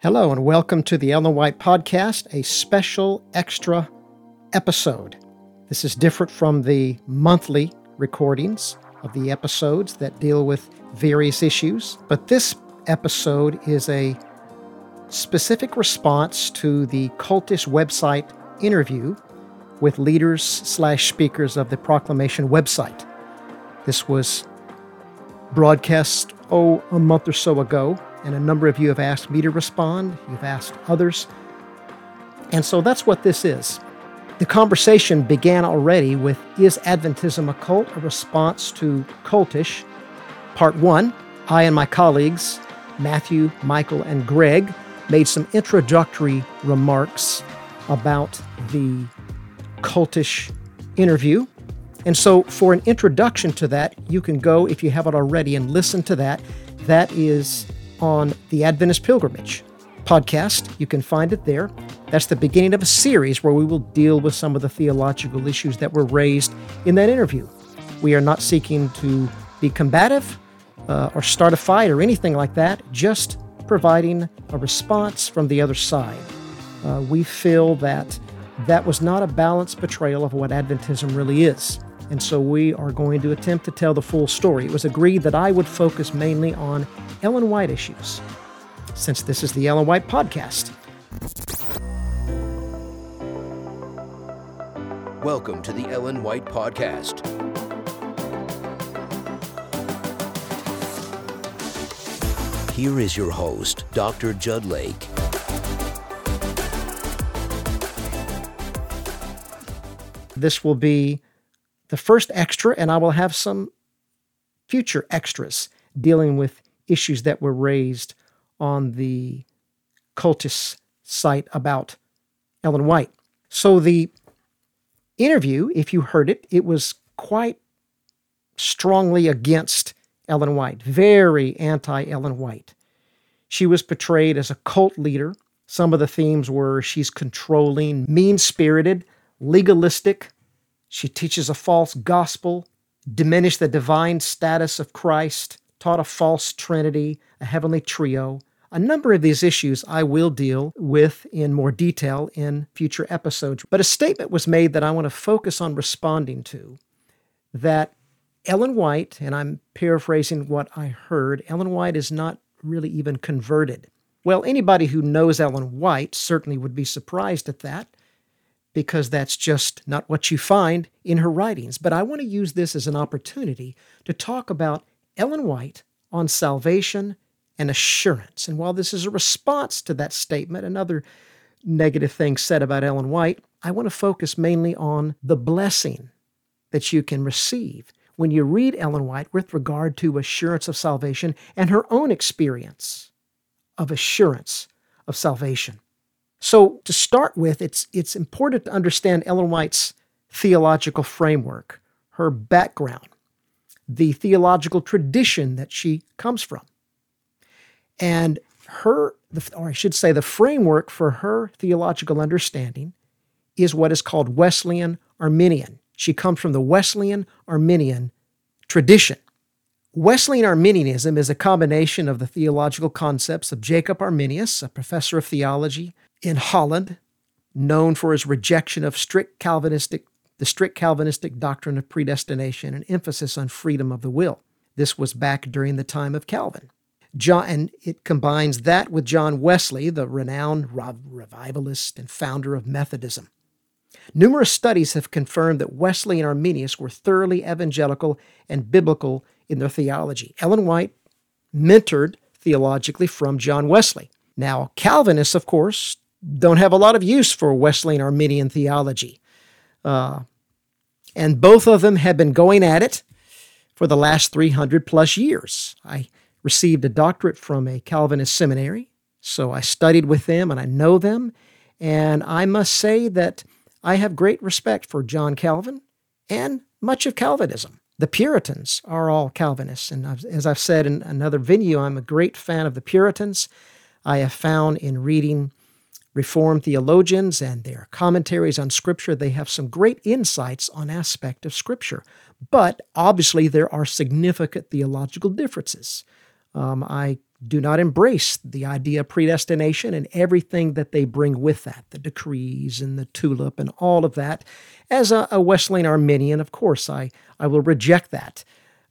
Hello, and welcome to the Ellen White Podcast, a special extra episode. This is different from the monthly recordings of the episodes that deal with various issues, but this episode is a specific response to the cultish website interview with leaders slash speakers of the proclamation website. This was broadcast, oh, a month or so ago and a number of you have asked me to respond, you've asked others. And so that's what this is. The conversation began already with Is Adventism a Cult? A response to Cultish. Part one I and my colleagues, Matthew, Michael, and Greg, made some introductory remarks about the cultish interview. And so, for an introduction to that, you can go, if you haven't already, and listen to that. That is on the Adventist Pilgrimage podcast. You can find it there. That's the beginning of a series where we will deal with some of the theological issues that were raised in that interview. We are not seeking to be combative uh, or start a fight or anything like that, just providing a response from the other side. Uh, we feel that that was not a balanced portrayal of what Adventism really is. And so we are going to attempt to tell the full story. It was agreed that I would focus mainly on Ellen White issues, since this is the Ellen White podcast. Welcome to the Ellen White Podcast. Here is your host, Dr. Jud Lake. This will be the first extra, and I will have some future extras dealing with issues that were raised on the Cultish site about Ellen White. So the interview, if you heard it, it was quite strongly against Ellen White, very anti Ellen White. She was portrayed as a cult leader. Some of the themes were she's controlling, mean spirited, legalistic, she teaches a false gospel, diminished the divine status of Christ, taught a false trinity, a heavenly trio. A number of these issues I will deal with in more detail in future episodes. But a statement was made that I want to focus on responding to that Ellen White, and I'm paraphrasing what I heard, Ellen White is not really even converted. Well, anybody who knows Ellen White certainly would be surprised at that because that's just not what you find in her writings. But I want to use this as an opportunity to talk about Ellen White on salvation and assurance. And while this is a response to that statement, another negative thing said about Ellen White, I want to focus mainly on the blessing that you can receive when you read Ellen White with regard to assurance of salvation and her own experience of assurance of salvation. So, to start with, it's, it's important to understand Ellen White's theological framework, her background, the theological tradition that she comes from. And her, or I should say, the framework for her theological understanding is what is called Wesleyan Arminian. She comes from the Wesleyan Arminian tradition. Wesleyan Arminianism is a combination of the theological concepts of Jacob Arminius, a professor of theology in Holland, known for his rejection of strict Calvinistic, the strict Calvinistic doctrine of predestination and emphasis on freedom of the will. This was back during the time of Calvin. John, and it combines that with John Wesley, the renowned revivalist and founder of Methodism. Numerous studies have confirmed that Wesley and Arminius were thoroughly evangelical and biblical in their theology. Ellen White mentored theologically from John Wesley. Now, Calvinists, of course, don't have a lot of use for Wesleyan Arminian theology. Uh, and both of them have been going at it for the last 300 plus years. I received a doctorate from a Calvinist seminary, so I studied with them and I know them. And I must say that I have great respect for John Calvin and much of Calvinism. The Puritans are all Calvinists. And as I've said in another venue, I'm a great fan of the Puritans. I have found in reading Reformed theologians and their commentaries on Scripture, they have some great insights on aspect of Scripture. But obviously, there are significant theological differences. Um, I do not embrace the idea of predestination and everything that they bring with that the decrees and the tulip and all of that. As a, a Wesleyan Arminian, of course, I, I will reject that.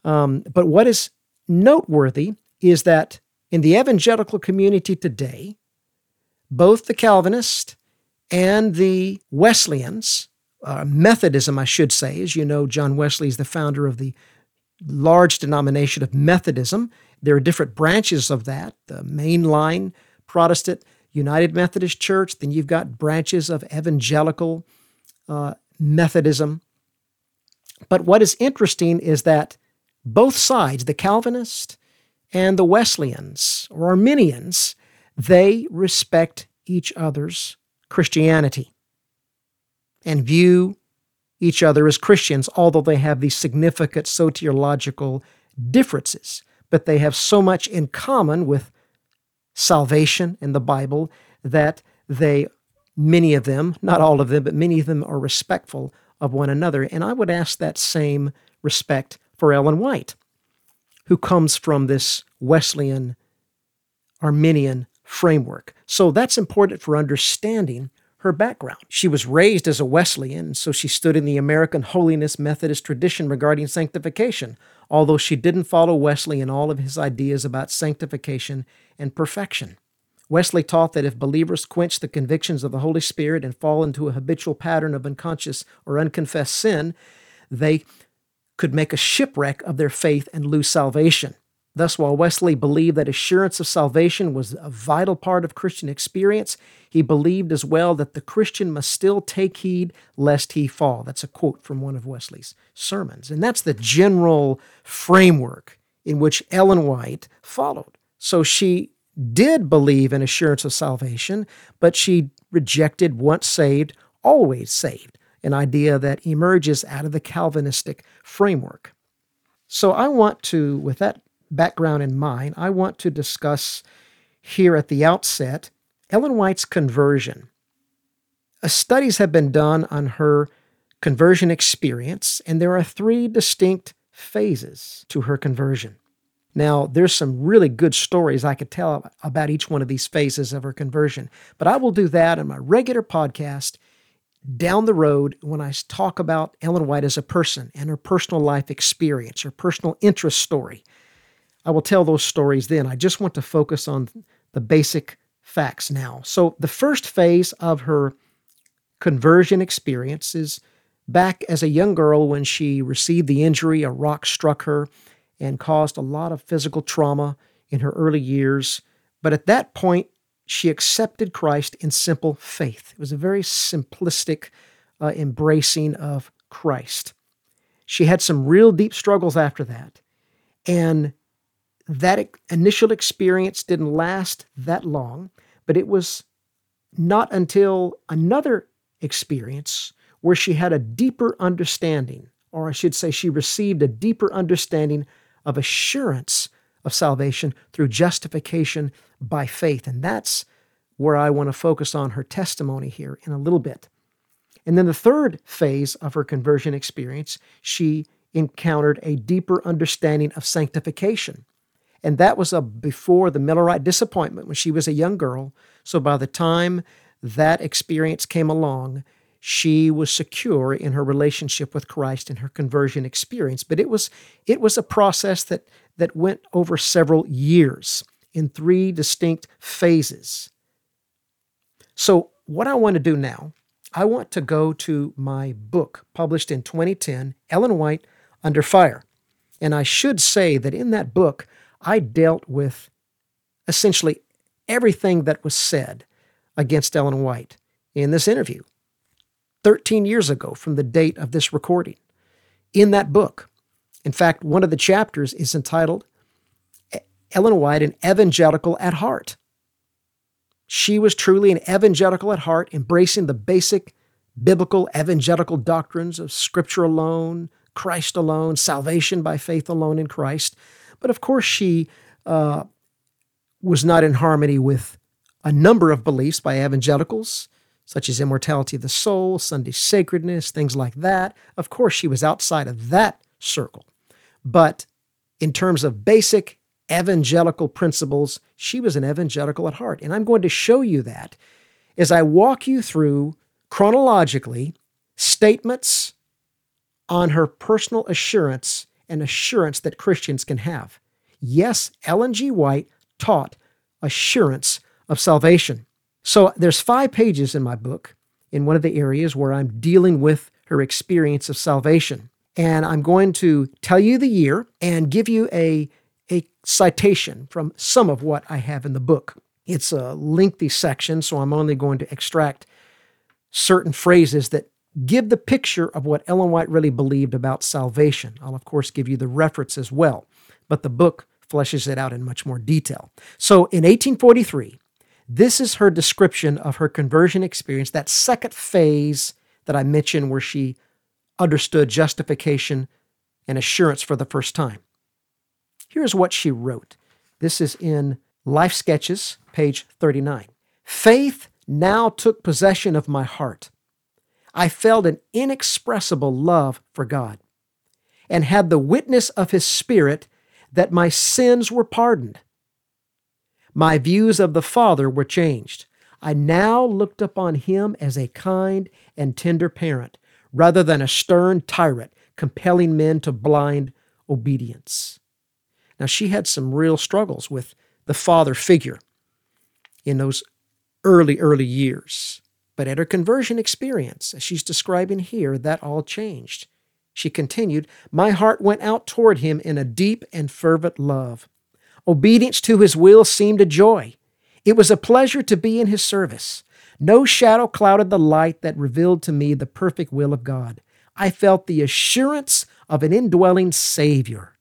Um, but what is noteworthy is that in the evangelical community today, both the Calvinists and the Wesleyans, uh, Methodism, I should say, as you know, John Wesley is the founder of the large denomination of Methodism. There are different branches of that the mainline Protestant United Methodist Church, then you've got branches of evangelical uh, Methodism. But what is interesting is that both sides, the Calvinists and the Wesleyans or Arminians, they respect each other's Christianity and view each other as Christians, although they have these significant soteriological differences. But they have so much in common with salvation in the Bible that they, many of them, not all of them, but many of them are respectful of one another. And I would ask that same respect for Ellen White, who comes from this Wesleyan Arminian framework. So that's important for understanding her background. She was raised as a Wesleyan, so she stood in the American Holiness Methodist tradition regarding sanctification, although she didn't follow Wesley in all of his ideas about sanctification and perfection. Wesley taught that if believers quench the convictions of the Holy Spirit and fall into a habitual pattern of unconscious or unconfessed sin, they could make a shipwreck of their faith and lose salvation. Thus, while Wesley believed that assurance of salvation was a vital part of Christian experience, he believed as well that the Christian must still take heed lest he fall. That's a quote from one of Wesley's sermons. And that's the general framework in which Ellen White followed. So she did believe in assurance of salvation, but she rejected once saved, always saved, an idea that emerges out of the Calvinistic framework. So I want to, with that background in mind, I want to discuss here at the outset Ellen White's conversion. Uh, studies have been done on her conversion experience, and there are three distinct phases to her conversion. Now, there's some really good stories I could tell about each one of these phases of her conversion, but I will do that in my regular podcast down the road when I talk about Ellen White as a person and her personal life experience, her personal interest story. I will tell those stories then. I just want to focus on the basic facts now. So, the first phase of her conversion experience is back as a young girl when she received the injury. A rock struck her and caused a lot of physical trauma in her early years. But at that point, she accepted Christ in simple faith. It was a very simplistic uh, embracing of Christ. She had some real deep struggles after that. And that initial experience didn't last that long, but it was not until another experience where she had a deeper understanding, or I should say, she received a deeper understanding of assurance of salvation through justification by faith. And that's where I want to focus on her testimony here in a little bit. And then the third phase of her conversion experience, she encountered a deeper understanding of sanctification. And that was a before the Millerite disappointment when she was a young girl. So by the time that experience came along, she was secure in her relationship with Christ and her conversion experience. But it was it was a process that that went over several years in three distinct phases. So what I want to do now, I want to go to my book published in 2010, Ellen White Under Fire. And I should say that in that book, I dealt with essentially everything that was said against Ellen White in this interview 13 years ago from the date of this recording. In that book, in fact, one of the chapters is entitled Ellen White, an evangelical at heart. She was truly an evangelical at heart, embracing the basic biblical evangelical doctrines of Scripture alone, Christ alone, salvation by faith alone in Christ, but of course, she uh, was not in harmony with a number of beliefs by evangelicals, such as immortality of the soul, Sunday sacredness, things like that. Of course, she was outside of that circle. But in terms of basic evangelical principles. She was an evangelical at heart. And I'm going to show you that as I walk you through chronologically statements on her personal assurance and assurance that Christians can have. Yes, Ellen G. White taught assurance of salvation. So there's five pages in my book in one of the areas where I'm dealing with her experience of salvation. And I'm going to tell you the year and give you a, a citation from some of what I have in the book. It's a lengthy section, so I'm only going to extract certain phrases that give the picture of what Ellen White really believed about salvation. I'll, of course, give you the reference as well, but the book fleshes it out in much more detail. So in 1843, this is her description of her conversion experience, that second phase that I mentioned where she understood justification and assurance for the first time. Here's what she wrote. This is in Life Sketches, page 39. Faith now took possession of my heart. I felt an inexpressible love for God and had the witness of His Spirit that my sins were pardoned. My views of the Father were changed. I now looked upon Him as a kind and tender parent rather than a stern tyrant compelling men to blind obedience. Now, she had some real struggles with the father figure in those early, early years. But at her conversion experience, as she's describing here, that all changed. She continued, My heart went out toward him in a deep and fervent love. Obedience to his will seemed a joy. It was a pleasure to be in his service. No shadow clouded the light that revealed to me the perfect will of God. I felt the assurance of an indwelling Savior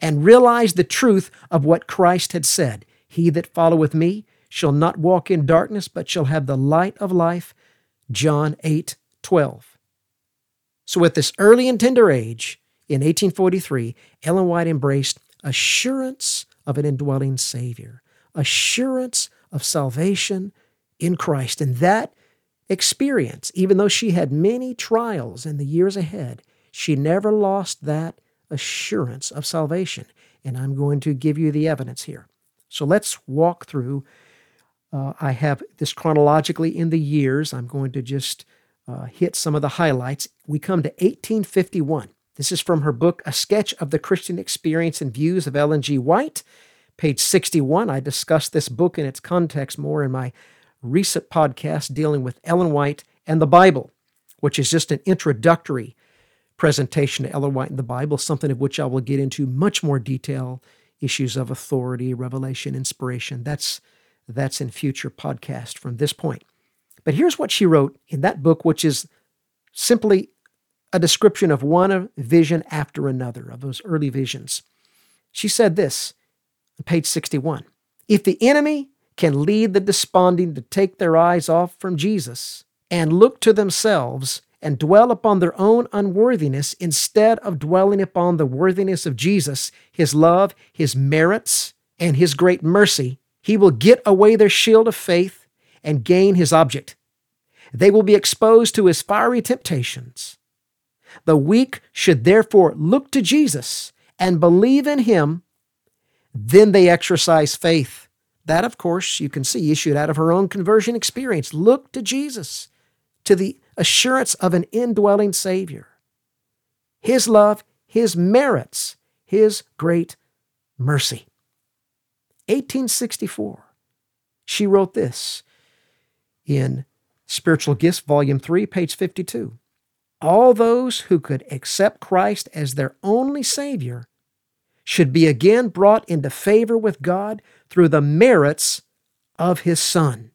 and realized the truth of what Christ had said He that followeth me shall not walk in darkness, but shall have the light of life. John 8 12. So, at this early and tender age, in 1843, Ellen White embraced assurance of an indwelling Savior, assurance of salvation in Christ. And that experience, even though she had many trials in the years ahead, she never lost that assurance of salvation. And I'm going to give you the evidence here. So let's walk through uh, I have this chronologically in the years. I'm going to just uh, hit some of the highlights. We come to 1851. This is from her book, A Sketch of the Christian Experience and Views of Ellen G. White, page 61. I discussed this book in its context more in my recent podcast dealing with Ellen White and the Bible, which is just an introductory presentation to Ellen White and the Bible, something of which I will get into much more detail issues of authority, revelation, inspiration. That's that's in future podcast from this point. But here's what she wrote in that book, which is simply a description of one vision after another of those early visions. She said this on page 61 If the enemy can lead the desponding to take their eyes off from Jesus and look to themselves and dwell upon their own unworthiness instead of dwelling upon the worthiness of Jesus, his love, his merits, and his great mercy, he will get away their shield of faith and gain his object. They will be exposed to his fiery temptations. The weak should therefore look to Jesus and believe in him. Then they exercise faith. That, of course, you can see issued out of her own conversion experience. Look to Jesus, to the assurance of an indwelling Savior. His love, His merits, His great mercy. 1864, she wrote this in Spiritual Gifts, Volume 3, page 52. All those who could accept Christ as their only Savior should be again brought into favor with God through the merits of His Son.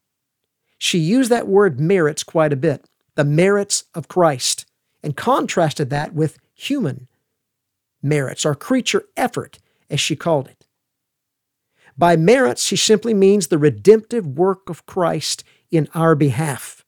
She used that word merits quite a bit, the merits of Christ, and contrasted that with human merits or creature effort, as she called it. By merits, she simply means the redemptive work of Christ in our behalf.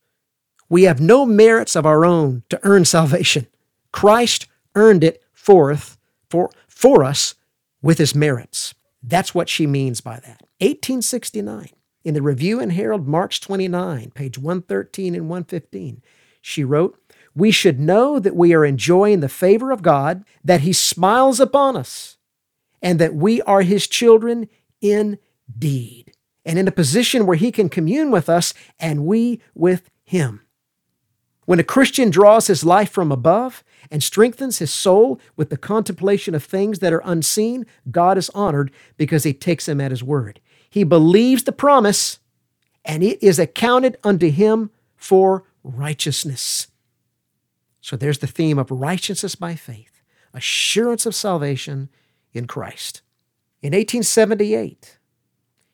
We have no merits of our own to earn salvation. Christ earned it forth for, for us with his merits. That's what she means by that. 1869, in the Review and Herald, March 29, page 113 and 115, she wrote, We should know that we are enjoying the favor of God, that he smiles upon us, and that we are his children indeed, and in a position where he can commune with us and we with him. When a Christian draws his life from above and strengthens his soul with the contemplation of things that are unseen, God is honored because he takes him at his word. He believes the promise, and it is accounted unto him for righteousness. So there's the theme of righteousness by faith, assurance of salvation in Christ. In 1878,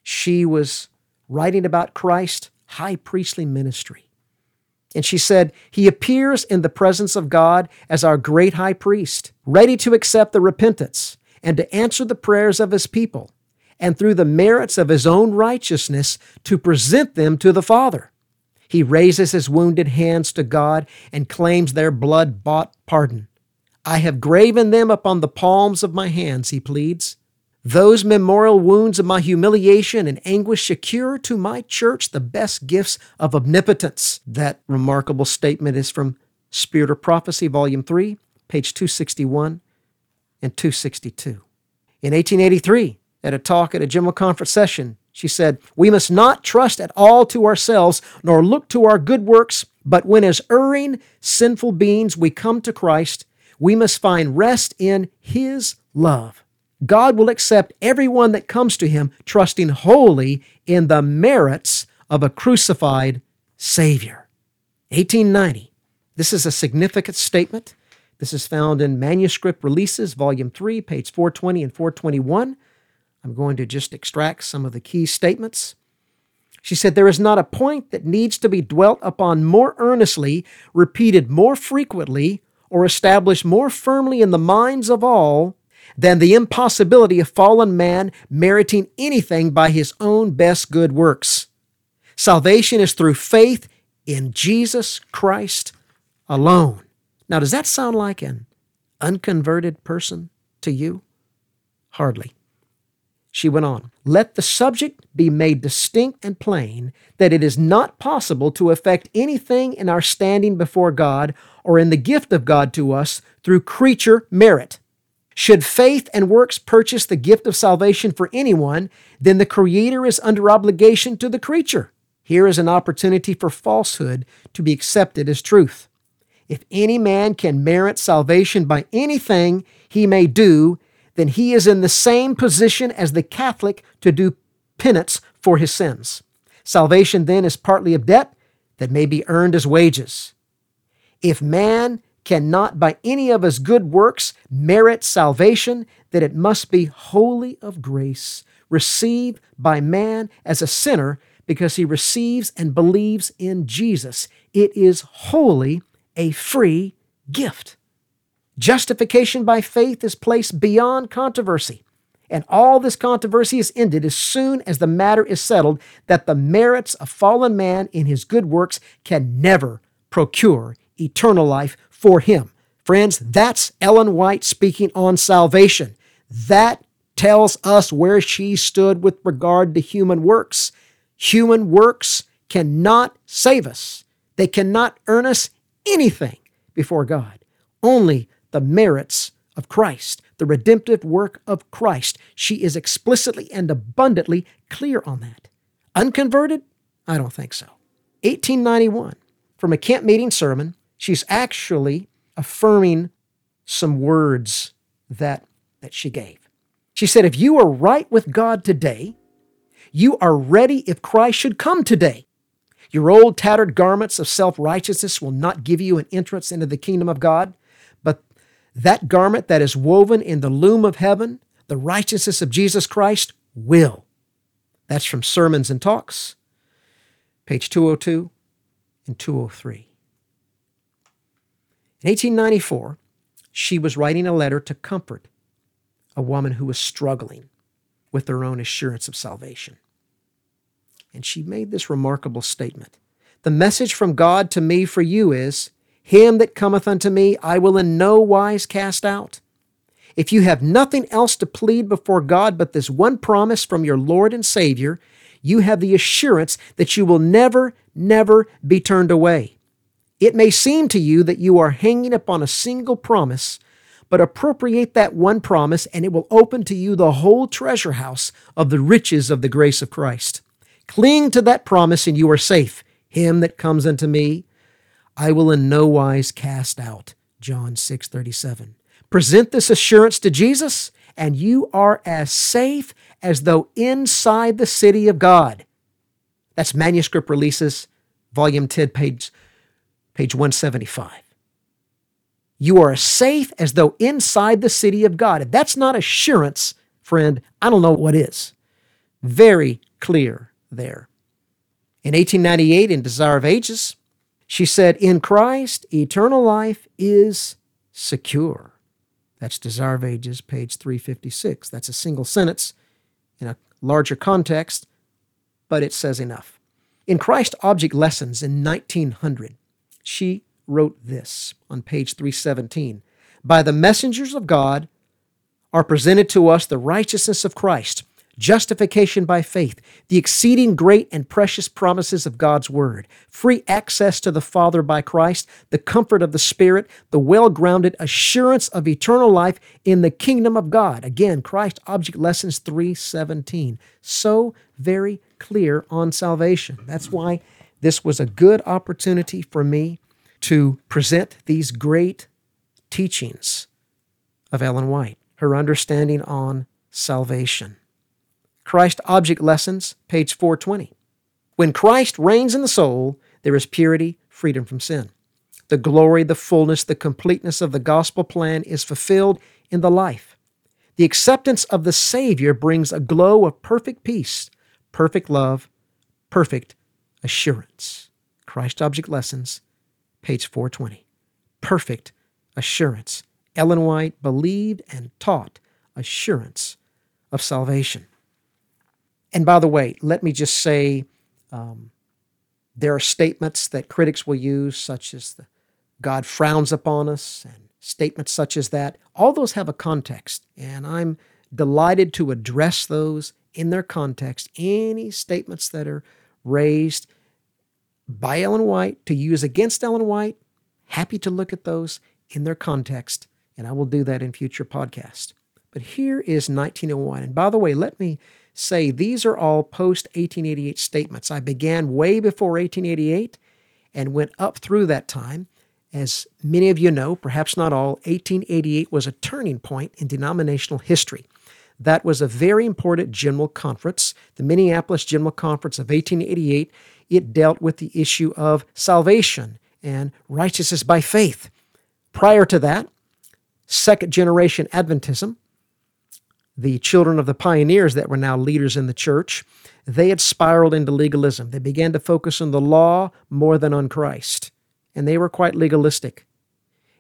she was writing about Christ's high priestly ministry. And she said, He appears in the presence of God as our great high priest, ready to accept the repentance and to answer the prayers of his people, and through the merits of his own righteousness to present them to the Father. He raises his wounded hands to God and claims their blood bought pardon. I have graven them upon the palms of my hands, he pleads. Those memorial wounds of my humiliation and anguish secure to my church the best gifts of omnipotence. That remarkable statement is from Spirit of Prophecy, Volume 3, page 261 and 262. In 1883, at a talk at a General Conference session, she said, We must not trust at all to ourselves, nor look to our good works, but when as erring, sinful beings we come to Christ, we must find rest in His love. God will accept everyone that comes to Him, trusting wholly in the merits of a crucified Savior. 1890. This is a significant statement. This is found in Manuscript Releases, Volume 3, page 420 and 421. I'm going to just extract some of the key statements. She said, There is not a point that needs to be dwelt upon more earnestly, repeated more frequently, or established more firmly in the minds of all than the impossibility of fallen man meriting anything by his own best good works. Salvation is through faith in Jesus Christ alone. Now, does that sound like an unconverted person to you? Hardly. She went on, Let the subject be made distinct and plain that it is not possible to effect anything in our standing before God or in the gift of God to us through creature merit. Should faith and works purchase the gift of salvation for anyone, then the Creator is under obligation to the creature. Here is an opportunity for falsehood to be accepted as truth. If any man can merit salvation by anything he may do, then he is in the same position as the Catholic to do penance for his sins. Salvation then is partly a debt that may be earned as wages. If man cannot by any of his good works merit salvation, that it must be wholly of grace, received by man as a sinner because he receives and believes in Jesus. It is wholly a free gift. Justification by faith is placed beyond controversy. And all this controversy is ended as soon as the matter is settled that the merits of fallen man in his good works can never procure eternal life for him. Friends, that's Ellen White speaking on salvation. That tells us where she stood with regard to human works. Human works cannot save us, they cannot earn us anything before God. Only the merits of Christ, the redemptive work of Christ. She is explicitly and abundantly clear on that. Unconverted? I don't think so. 1891, from a camp meeting sermon, she's actually affirming some words that, that she gave. She said, If you are right with God today, you are ready if Christ should come today. Your old tattered garments of self righteousness will not give you an entrance into the kingdom of God, but that garment that is woven in the loom of heaven, the righteousness of Jesus Christ, will. That's from Sermons and Talks, page 202 and 203. In 1894, she was writing a letter to comfort a woman who was struggling with her own assurance of salvation. And she made this remarkable statement The message from God to me for you is, Him that cometh unto me I will in no wise cast out. If you have nothing else to plead before God but this one promise from your Lord and Savior, you have the assurance that you will never, never be turned away. It may seem to you that you are hanging upon a single promise, but appropriate that one promise, and it will open to you the whole treasure house of the riches of the grace of Christ. Cling to that promise, and you are safe. Him that comes unto me, I will in no wise cast out. John 6 37. Present this assurance to Jesus, and you are as safe as though inside the city of God. That's Manuscript Releases, Volume 10, page, page 175. You are as safe as though inside the city of God. If that's not assurance, friend, I don't know what is. Very clear there. In 1898, in Desire of Ages, she said, In Christ, eternal life is secure. That's Desire of Ages, page 356. That's a single sentence in a larger context, but it says enough. In Christ Object Lessons in 1900, she wrote this on page 317 By the messengers of God are presented to us the righteousness of Christ justification by faith, the exceeding great and precious promises of God's Word, free access to the Father by Christ, the comfort of the Spirit, the well grounded assurance of eternal life in the kingdom of God. Again, Christ Object Lessons 317. So very clear on salvation. That's why this was a good opportunity for me to present these great teachings of Ellen White, her understanding on salvation. Christ Object Lessons, page 420. When Christ reigns in the soul, there is purity, freedom from sin. The glory, the fullness, the completeness of the gospel plan is fulfilled in the life. The acceptance of the Savior brings a glow of perfect peace, perfect love, perfect assurance. Christ Object Lessons, page 420. Perfect assurance. Ellen White believed and taught assurance of salvation. And by the way, let me just say um, there are statements that critics will use, such as the, God frowns upon us, and statements such as that. All those have a context, and I'm delighted to address those in their context. Any statements that are raised by Ellen White to use against Ellen White, happy to look at those in their context, and I will do that in future podcasts. But here is 1901. And by the way, let me say these are all post 1888 statements. I began way before 1888 and went up through that time. As many of you know, perhaps not all, 1888 was a turning point in denominational history. That was a very important general conference, the Minneapolis General Conference of 1888. It dealt with the issue of salvation and righteousness by faith. Prior to that, second generation Adventism the children of the pioneers that were now leaders in the church, they had spiraled into legalism. They began to focus on the law more than on Christ, and they were quite legalistic.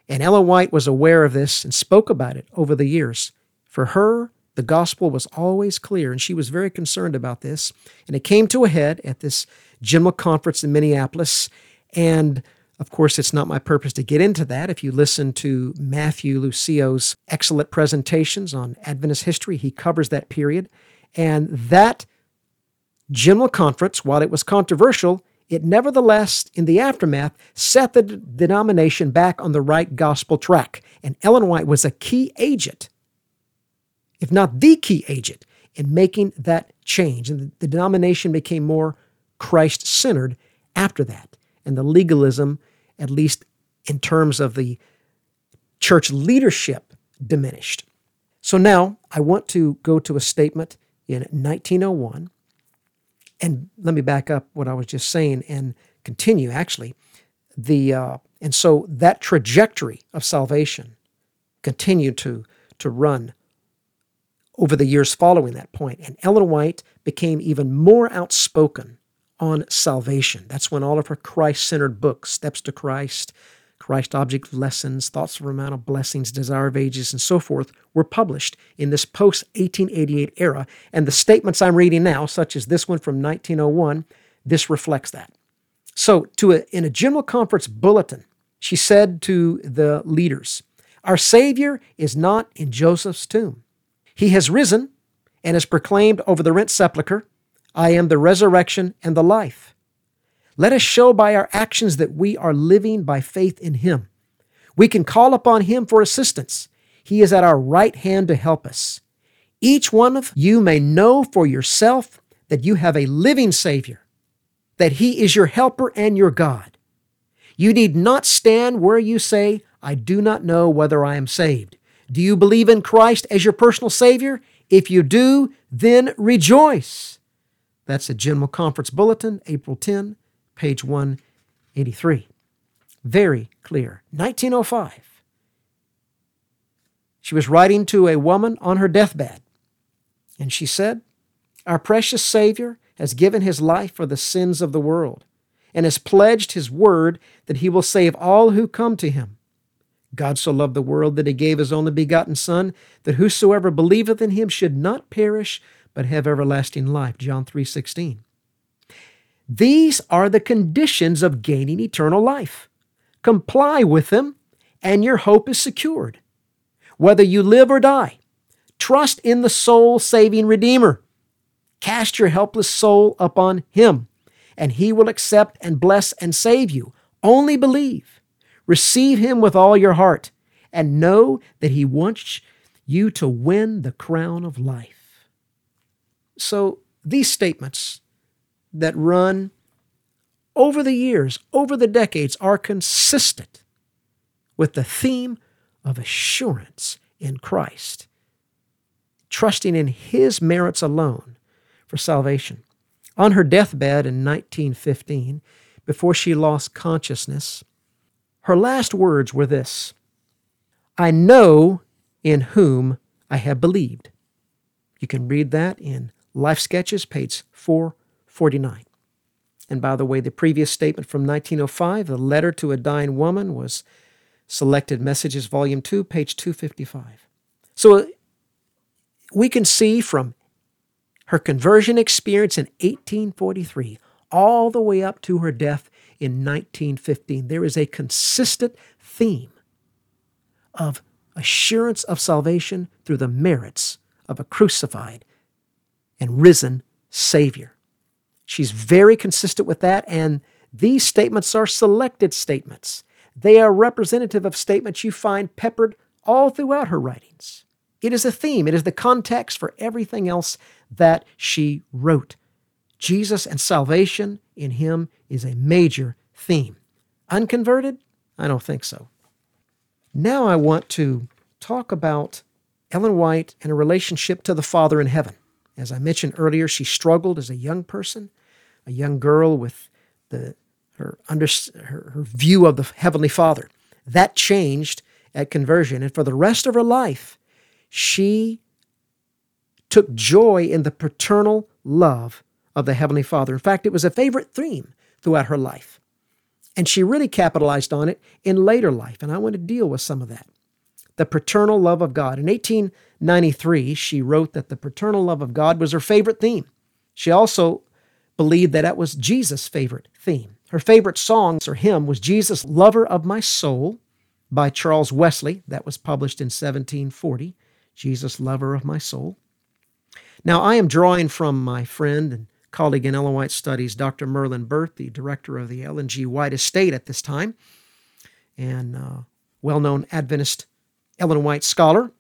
And Ellen White was aware of this and spoke about it over the years. For her, the gospel was always clear, and she was very concerned about this. And it came to a head at this general conference in Minneapolis, and of course, it's not my purpose to get into that. If you listen to Matthew Lucio's excellent presentations on Adventist history, he covers that period. And that general conference, while it was controversial, it nevertheless, in the aftermath, set the denomination back on the right gospel track. And Ellen White was a key agent, if not the key agent, in making that change. And the denomination became more Christ centered after that. And the legalism at least in terms of the church leadership, diminished. So now I want to go to a statement in 1901. And let me back up what I was just saying and continue actually. The, uh, and so that trajectory of salvation continued to, to run over the years following that point. And Ellen White became even more outspoken on salvation. That's when all of her Christ centered books, Steps to Christ, Christ Object Lessons, Thoughts of the Mount of Blessings, Desire of Ages, and so forth, were published in this post 1888 era. And the statements I'm reading now, such as this one from 1901, this reflects that. So, to a, in a general conference bulletin, she said to the leaders, Our Savior is not in Joseph's tomb. He has risen and is proclaimed over the rent sepulchre I am the resurrection and the life. Let us show by our actions that we are living by faith in Him. We can call upon Him for assistance. He is at our right hand to help us. Each one of you may know for yourself that you have a living Savior, that He is your helper and your God. You need not stand where you say, I do not know whether I am saved. Do you believe in Christ as your personal Savior? If you do, then rejoice. That's the General Conference Bulletin, April 10, page 183. Very clear. 1905. She was writing to a woman on her deathbed, and she said, Our precious Savior has given his life for the sins of the world and has pledged his word that he will save all who come to him. God so loved the world that he gave his only begotten Son, that whosoever believeth in him should not perish, but have everlasting life. John 3:16. These are the conditions of gaining eternal life. Comply with them, and your hope is secured. Whether you live or die, trust in the soul saving Redeemer. Cast your helpless soul upon Him, and He will accept and bless and save you. Only believe. Receive Him with all your heart, and know that He wants you to win the crown of life. So, these statements that run over the years, over the decades, are consistent with the theme of assurance in Christ, trusting in His merits alone for salvation. On her deathbed in 1915, before she lost consciousness, her last words were this I know in whom I have believed. You can read that in Life Sketches, page 449. And by the way, the previous statement from 1905, the letter to a dying woman, was Selected Messages, Volume 2, page 255. So uh, we can see from her conversion experience in 1843 all the way up to her death in 1915, there is a consistent theme of assurance of salvation through the merits of a crucified and risen Savior. She's very consistent with that, and these statements are selected statements. They are representative of statements you find peppered all throughout her writings. It is a theme, it is the context for everything else that she wrote. Jesus and salvation in Him is a major theme. Unconverted? I don't think so. Now I want to talk about Ellen White and her relationship to the Father in heaven. As I mentioned earlier, she struggled as a young person, a young girl with the, her, under, her, her view of the Heavenly Father. That changed at conversion. And for the rest of her life, she took joy in the paternal love of the Heavenly Father. In fact, it was a favorite theme throughout her life. And she really capitalized on it in later life. And I want to deal with some of that. The paternal love of God. In 1893, she wrote that the paternal love of God was her favorite theme. She also believed that that was Jesus' favorite theme. Her favorite song or hymn was Jesus, Lover of My Soul by Charles Wesley. That was published in 1740. Jesus, Lover of My Soul. Now, I am drawing from my friend and colleague in Ellen White Studies, Dr. Merlin Burt, the director of the Ellen G. White Estate at this time, and uh, well known Adventist Ellen White scholar.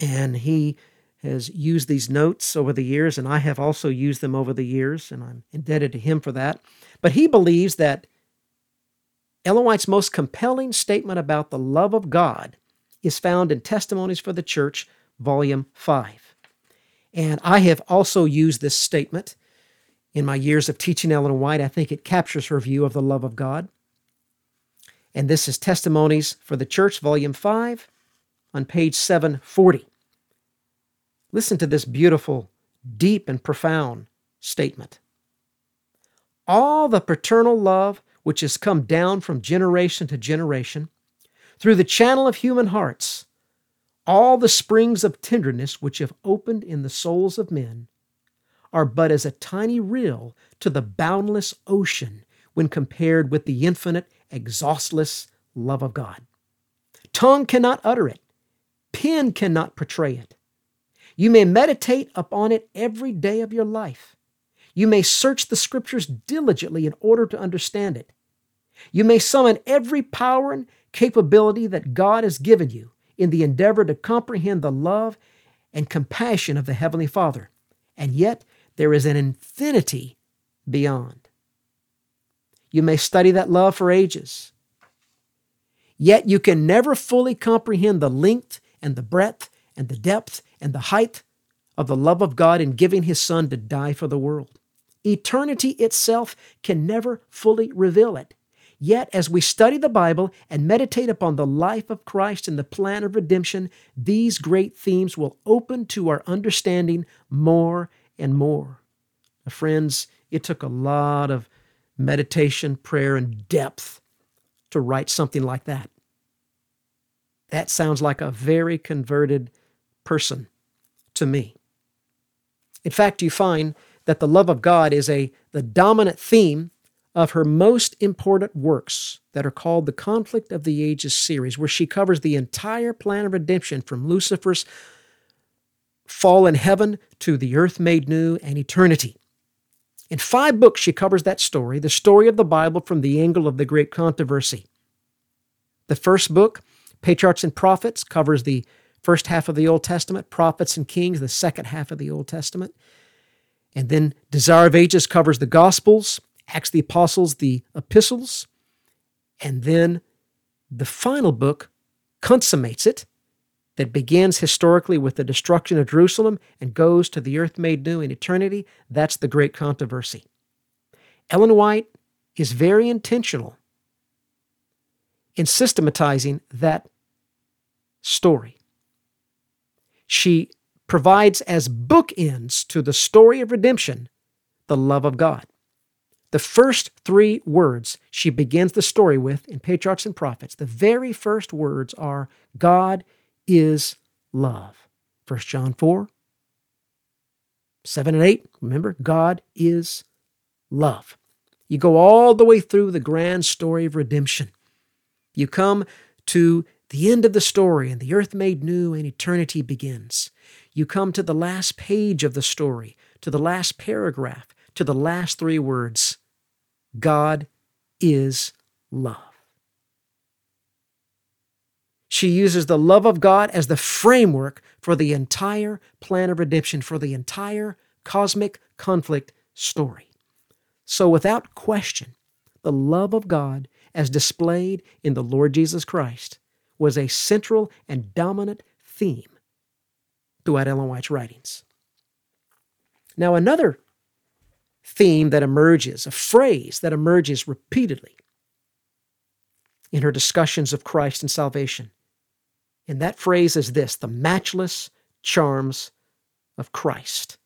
And he has used these notes over the years, and I have also used them over the years, and I'm indebted to him for that. But he believes that Ellen White's most compelling statement about the love of God is found in Testimonies for the Church, Volume 5. And I have also used this statement in my years of teaching Ellen White. I think it captures her view of the love of God. And this is Testimonies for the Church, Volume 5, on page 740. Listen to this beautiful, deep, and profound statement. All the paternal love which has come down from generation to generation through the channel of human hearts, all the springs of tenderness which have opened in the souls of men are but as a tiny rill to the boundless ocean when compared with the infinite, exhaustless love of God. Tongue cannot utter it, pen cannot portray it. You may meditate upon it every day of your life. You may search the scriptures diligently in order to understand it. You may summon every power and capability that God has given you in the endeavor to comprehend the love and compassion of the Heavenly Father. And yet, there is an infinity beyond. You may study that love for ages, yet you can never fully comprehend the length and the breadth and the depth and the height of the love of God in giving His Son to die for the world. Eternity itself can never fully reveal it. Yet, as we study the Bible and meditate upon the life of Christ and the plan of redemption, these great themes will open to our understanding more and more. Friends, it took a lot of meditation, prayer, and depth to write something like that. That sounds like a very converted person to me. In fact, you find that the love of God is a the dominant theme of her most important works that are called the Conflict of the Ages series, where she covers the entire plan of redemption from Lucifer's fall in heaven to the earth made new and eternity. In five books, she covers that story, the story of the Bible from the angle of the great controversy. The first book, Patriarchs and Prophets, covers the first half of the Old Testament, Prophets and Kings, the second half of the Old Testament. And then Desire of Ages covers the Gospels, Acts the Apostles, the epistles, and then the final book consummates it, that begins historically with the destruction of Jerusalem and goes to the earth made new in eternity. That's the great controversy. Ellen White is very intentional in systematizing that story. She provides as bookends to the story of redemption the love of God. The first three words she begins the story with in Patriarchs and Prophets, the very first words are God is love. 1 John 4, 7 and 8, remember, God is love. You go all the way through the grand story of redemption. You come to the end of the story, and the earth made new and eternity begins. You come to the last page of the story, to the last paragraph, to the last three words God is love. She uses the love of God as the framework for the entire plan of redemption, for the entire cosmic conflict story. So, without question, the love of God as displayed in the Lord Jesus Christ was a central and dominant theme throughout Ellen White's writings. Now, another theme that emerges, a phrase that emerges repeatedly in her discussions of Christ and salvation. And that phrase is this the matchless charms of Christ.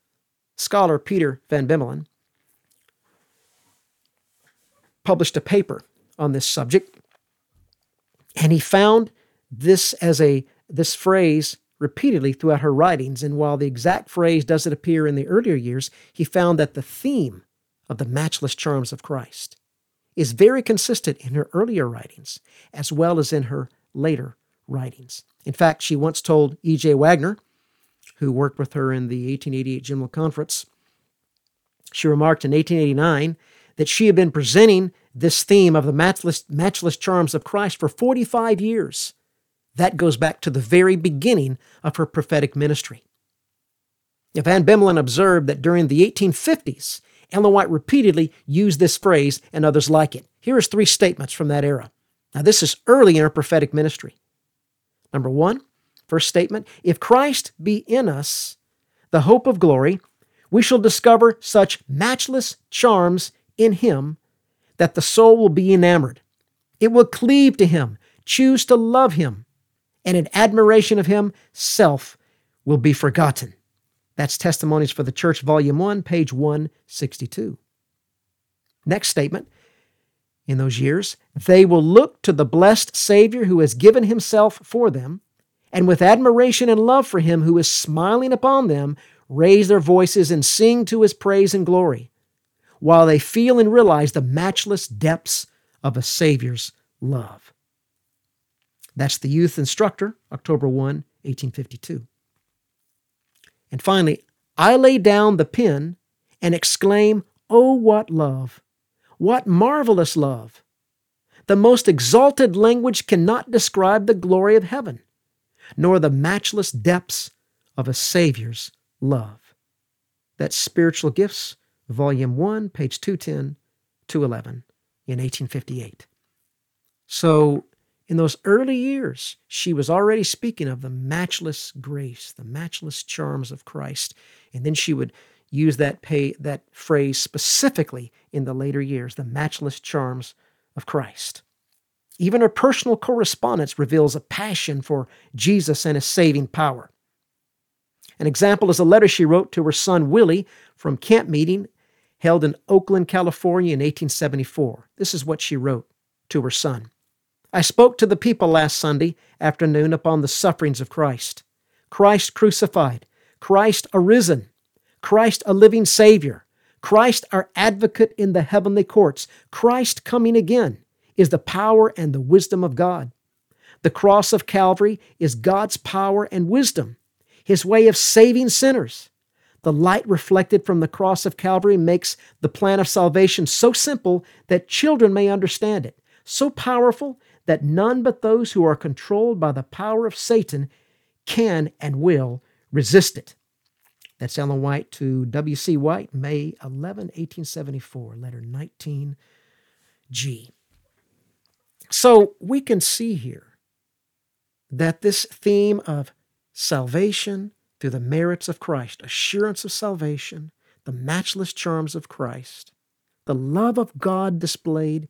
Scholar Peter Van Bemmelen published a paper on this subject, and he found this as a this phrase repeatedly throughout her writings, and while the exact phrase doesn't appear in the earlier years, he found that the theme of the matchless charms of Christ is very consistent in her earlier writings as well as in her later writings. In fact, she once told E.J. Waggoner, who worked with her in the 1888 General Conference, she remarked in 1889 that she had been presenting this theme of the matchless, matchless charms of Christ for 45 years that goes back to the very beginning of her prophetic ministry. Van Bemmelen observed that during the 1850s, Ellen White repeatedly used this phrase and others like it. Here is three statements from that era. Now, this is early in her prophetic ministry. Number one, first statement If Christ be in us, the hope of glory, we shall discover such matchless charms in him that the soul will be enamored. It will cleave to him, choose to love him, and in admiration of him, self will be forgotten. That's Testimonies for the Church, Volume 1, page 162. Next statement. In those years, they will look to the blessed Savior who has given himself for them, and with admiration and love for him who is smiling upon them, raise their voices and sing to his praise and glory, while they feel and realize the matchless depths of a Savior's love. That's the Youth Instructor, October 1, 1852. And finally, I lay down the pen and exclaim, Oh, what love! What marvelous love! The most exalted language cannot describe the glory of heaven. nor the matchless depths of a Savior's love. That's Spiritual Gifts, Volume 1, page 210, 211, in 1858. So, in those early years, she was already speaking of the matchless grace, the matchless charms of Christ. And then she would use that, pay, that phrase specifically in the later years, the matchless charms of Christ. Even her personal correspondence reveals a passion for Jesus and his saving power. An example is a letter she wrote to her son Willie from camp meeting held in Oakland, California in 1874. This is what she wrote to her son. I spoke to the people last Sunday afternoon upon the sufferings of Christ. Christ crucified, Christ arisen, Christ a living Savior, Christ our advocate in the heavenly courts, Christ coming again is the power and the wisdom of God. The cross of Calvary is God's power and wisdom, His way of saving sinners. The light reflected from the cross of Calvary makes the plan of salvation so simple that children may understand it, so powerful that none but those who are controlled by the power of Satan can and will resist it. That's Ellen White to W.C. White, May 11, 1874, letter 19G. So we can see here that this theme of salvation, through the merits of Christ, assurance of salvation, the matchless charms of Christ, the love of God displayed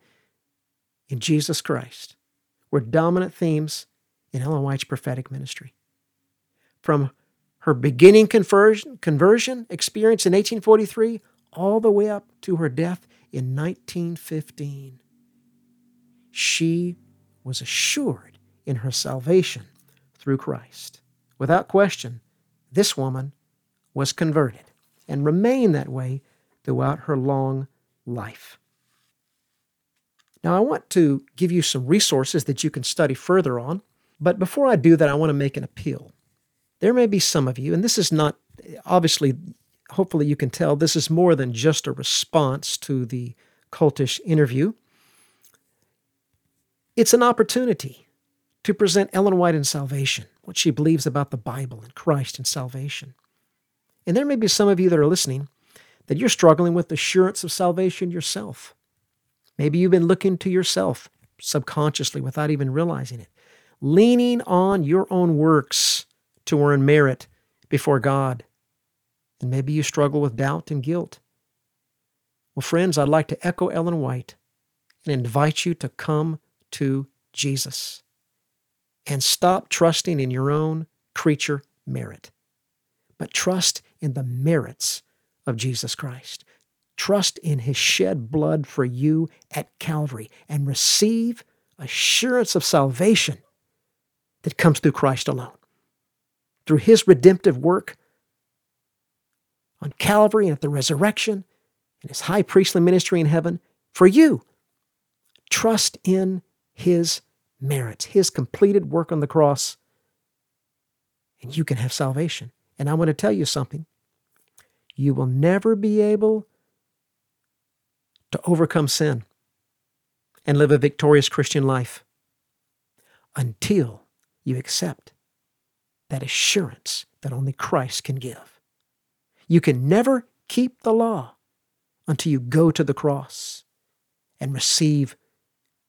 in Jesus Christ were dominant themes in Ellen White's prophetic ministry. From her beginning conversion, conversion experience in 1843 all the way up to her death in 1915, she was assured in her salvation through Christ. Without question, this woman was converted and remained that way throughout her long life. Now, I want to give you some resources that you can study further on, but before I do that, I want to make an appeal. There may be some of you, and this is not, obviously, hopefully you can tell, this is more than just a response to the cultish interview. It's an opportunity to present Ellen White in salvation, what she believes about the Bible and Christ and salvation. And there may be some of you that are listening that you're struggling with assurance of salvation yourself. Maybe you've been looking to yourself subconsciously without even realizing it, leaning on your own works to earn merit before God. And maybe you struggle with doubt and guilt. Well, friends, I'd like to echo Ellen White and invite you to come to Jesus and stop trusting in your own creature merit, but trust in the merits of Jesus Christ. Trust in his shed blood for you at Calvary and receive assurance of salvation that comes through Christ alone. Through his redemptive work on Calvary and at the resurrection and his high priestly ministry in heaven for you. Trust in his merits, his completed work on the cross, and you can have salvation. And I want to tell you something. You will never be able to overcome sin and live a victorious Christian life until you accept that assurance that only Christ can give. You can never keep the law until you go to the cross and receive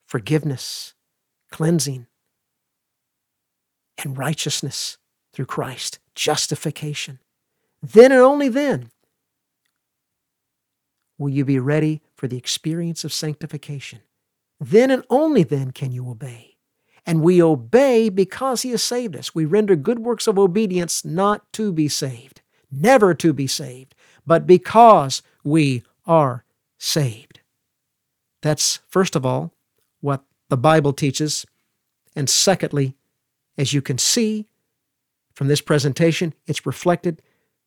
forgiveness cleansing, and righteousness through Christ, justification. Then and only then will you be ready for the experience of sanctification. Then and only then can you obey. And we obey because He has saved us. We render good works of obedience not to be saved, never to be saved, but because we are saved. That's, first of all, what the Bible teaches. And secondly, as you can see from this presentation, it's reflected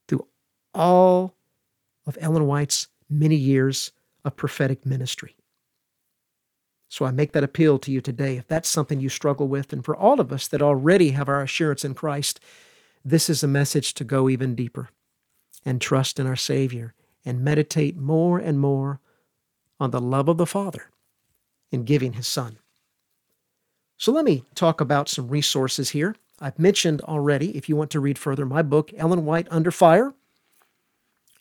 through all of Ellen White's many years of prophetic ministry. So I make that appeal to you today. If that's something you struggle with, and for all of us that already have our assurance in Christ, this is a message to go even deeper and trust in our Savior and meditate more and more on the love of the Father in giving His Son. So let me talk about some resources here I've mentioned already, if you want to read further, my book, Ellen White Under Fire.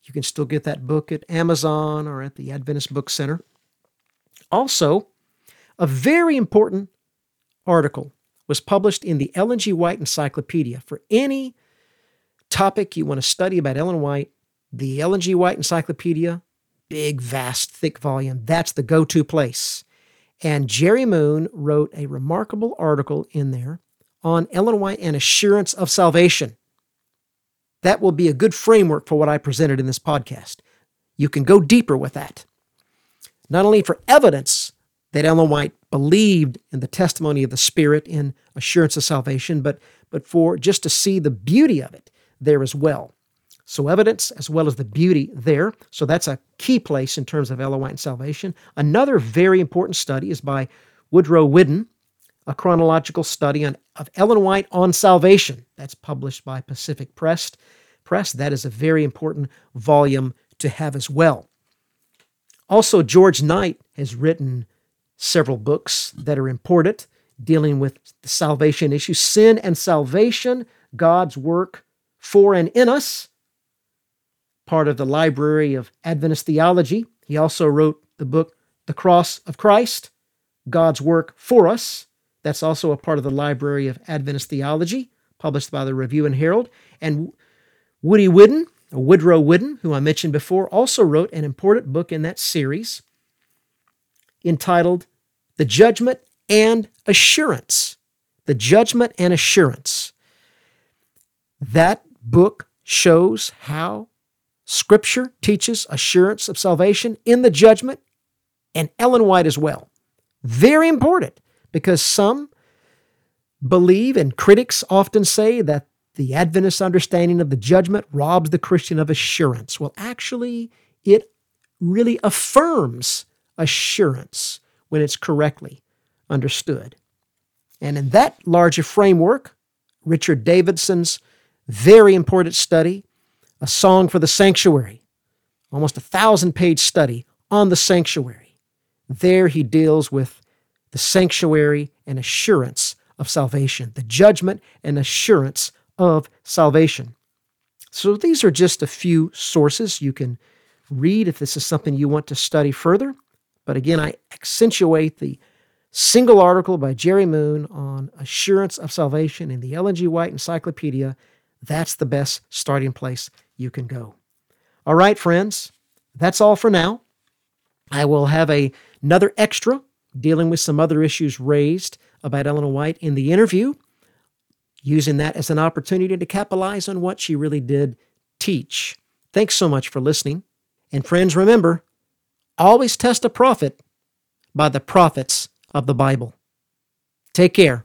You can still get that book at Amazon or at the Adventist Book Center. Also, a very important article was published in the Ellen G. White Encyclopedia. For any topic you want to study about Ellen White, the Ellen G. White Encyclopedia, big, vast, thick volume, that's the go to place. And Jerry Moon wrote a remarkable article in there on Ellen White and assurance of salvation. That will be a good framework for what I presented in this podcast. You can go deeper with that. Not only for evidence that Ellen White believed in the testimony of the Spirit in assurance of salvation, but, but for just to see the beauty of it there as well. So, evidence as well as the beauty there. So, that's a key place in terms of Ellen White and salvation. Another very important study is by Woodrow Whidden, a chronological study on, of Ellen White on salvation. That's published by Pacific Press. Press. That is a very important volume to have as well. Also, George Knight has written several books that are important dealing with the salvation issue sin and salvation, God's work for and in us. Part of the Library of Adventist Theology. He also wrote the book The Cross of Christ, God's Work for Us. That's also a part of the Library of Adventist Theology, published by the Review and Herald. And Woody or Woodrow Whidden, who I mentioned before, also wrote an important book in that series entitled The Judgment and Assurance. The Judgment and Assurance. That book shows how Scripture teaches assurance of salvation in the judgment, and Ellen White as well. Very important because some believe, and critics often say, that the Adventist understanding of the judgment robs the Christian of assurance. Well, actually, it really affirms assurance when it's correctly understood. And in that larger framework, Richard Davidson's very important study, A Song for the Sanctuary, almost a thousand page study on the sanctuary. There he deals with the sanctuary and assurance of salvation, the judgment and assurance of salvation. So these are just a few sources you can read if this is something you want to study further. But again, I accentuate the single article by Jerry Moon on assurance of salvation in the Ellen G. White Encyclopedia. That's the best starting place you can go. All right, friends, that's all for now. I will have a, another extra dealing with some other issues raised about Ellen White in the interview, using that as an opportunity to capitalize on what she really did teach. Thanks so much for listening. And friends, remember, always test a prophet by the prophets of the Bible. Take care.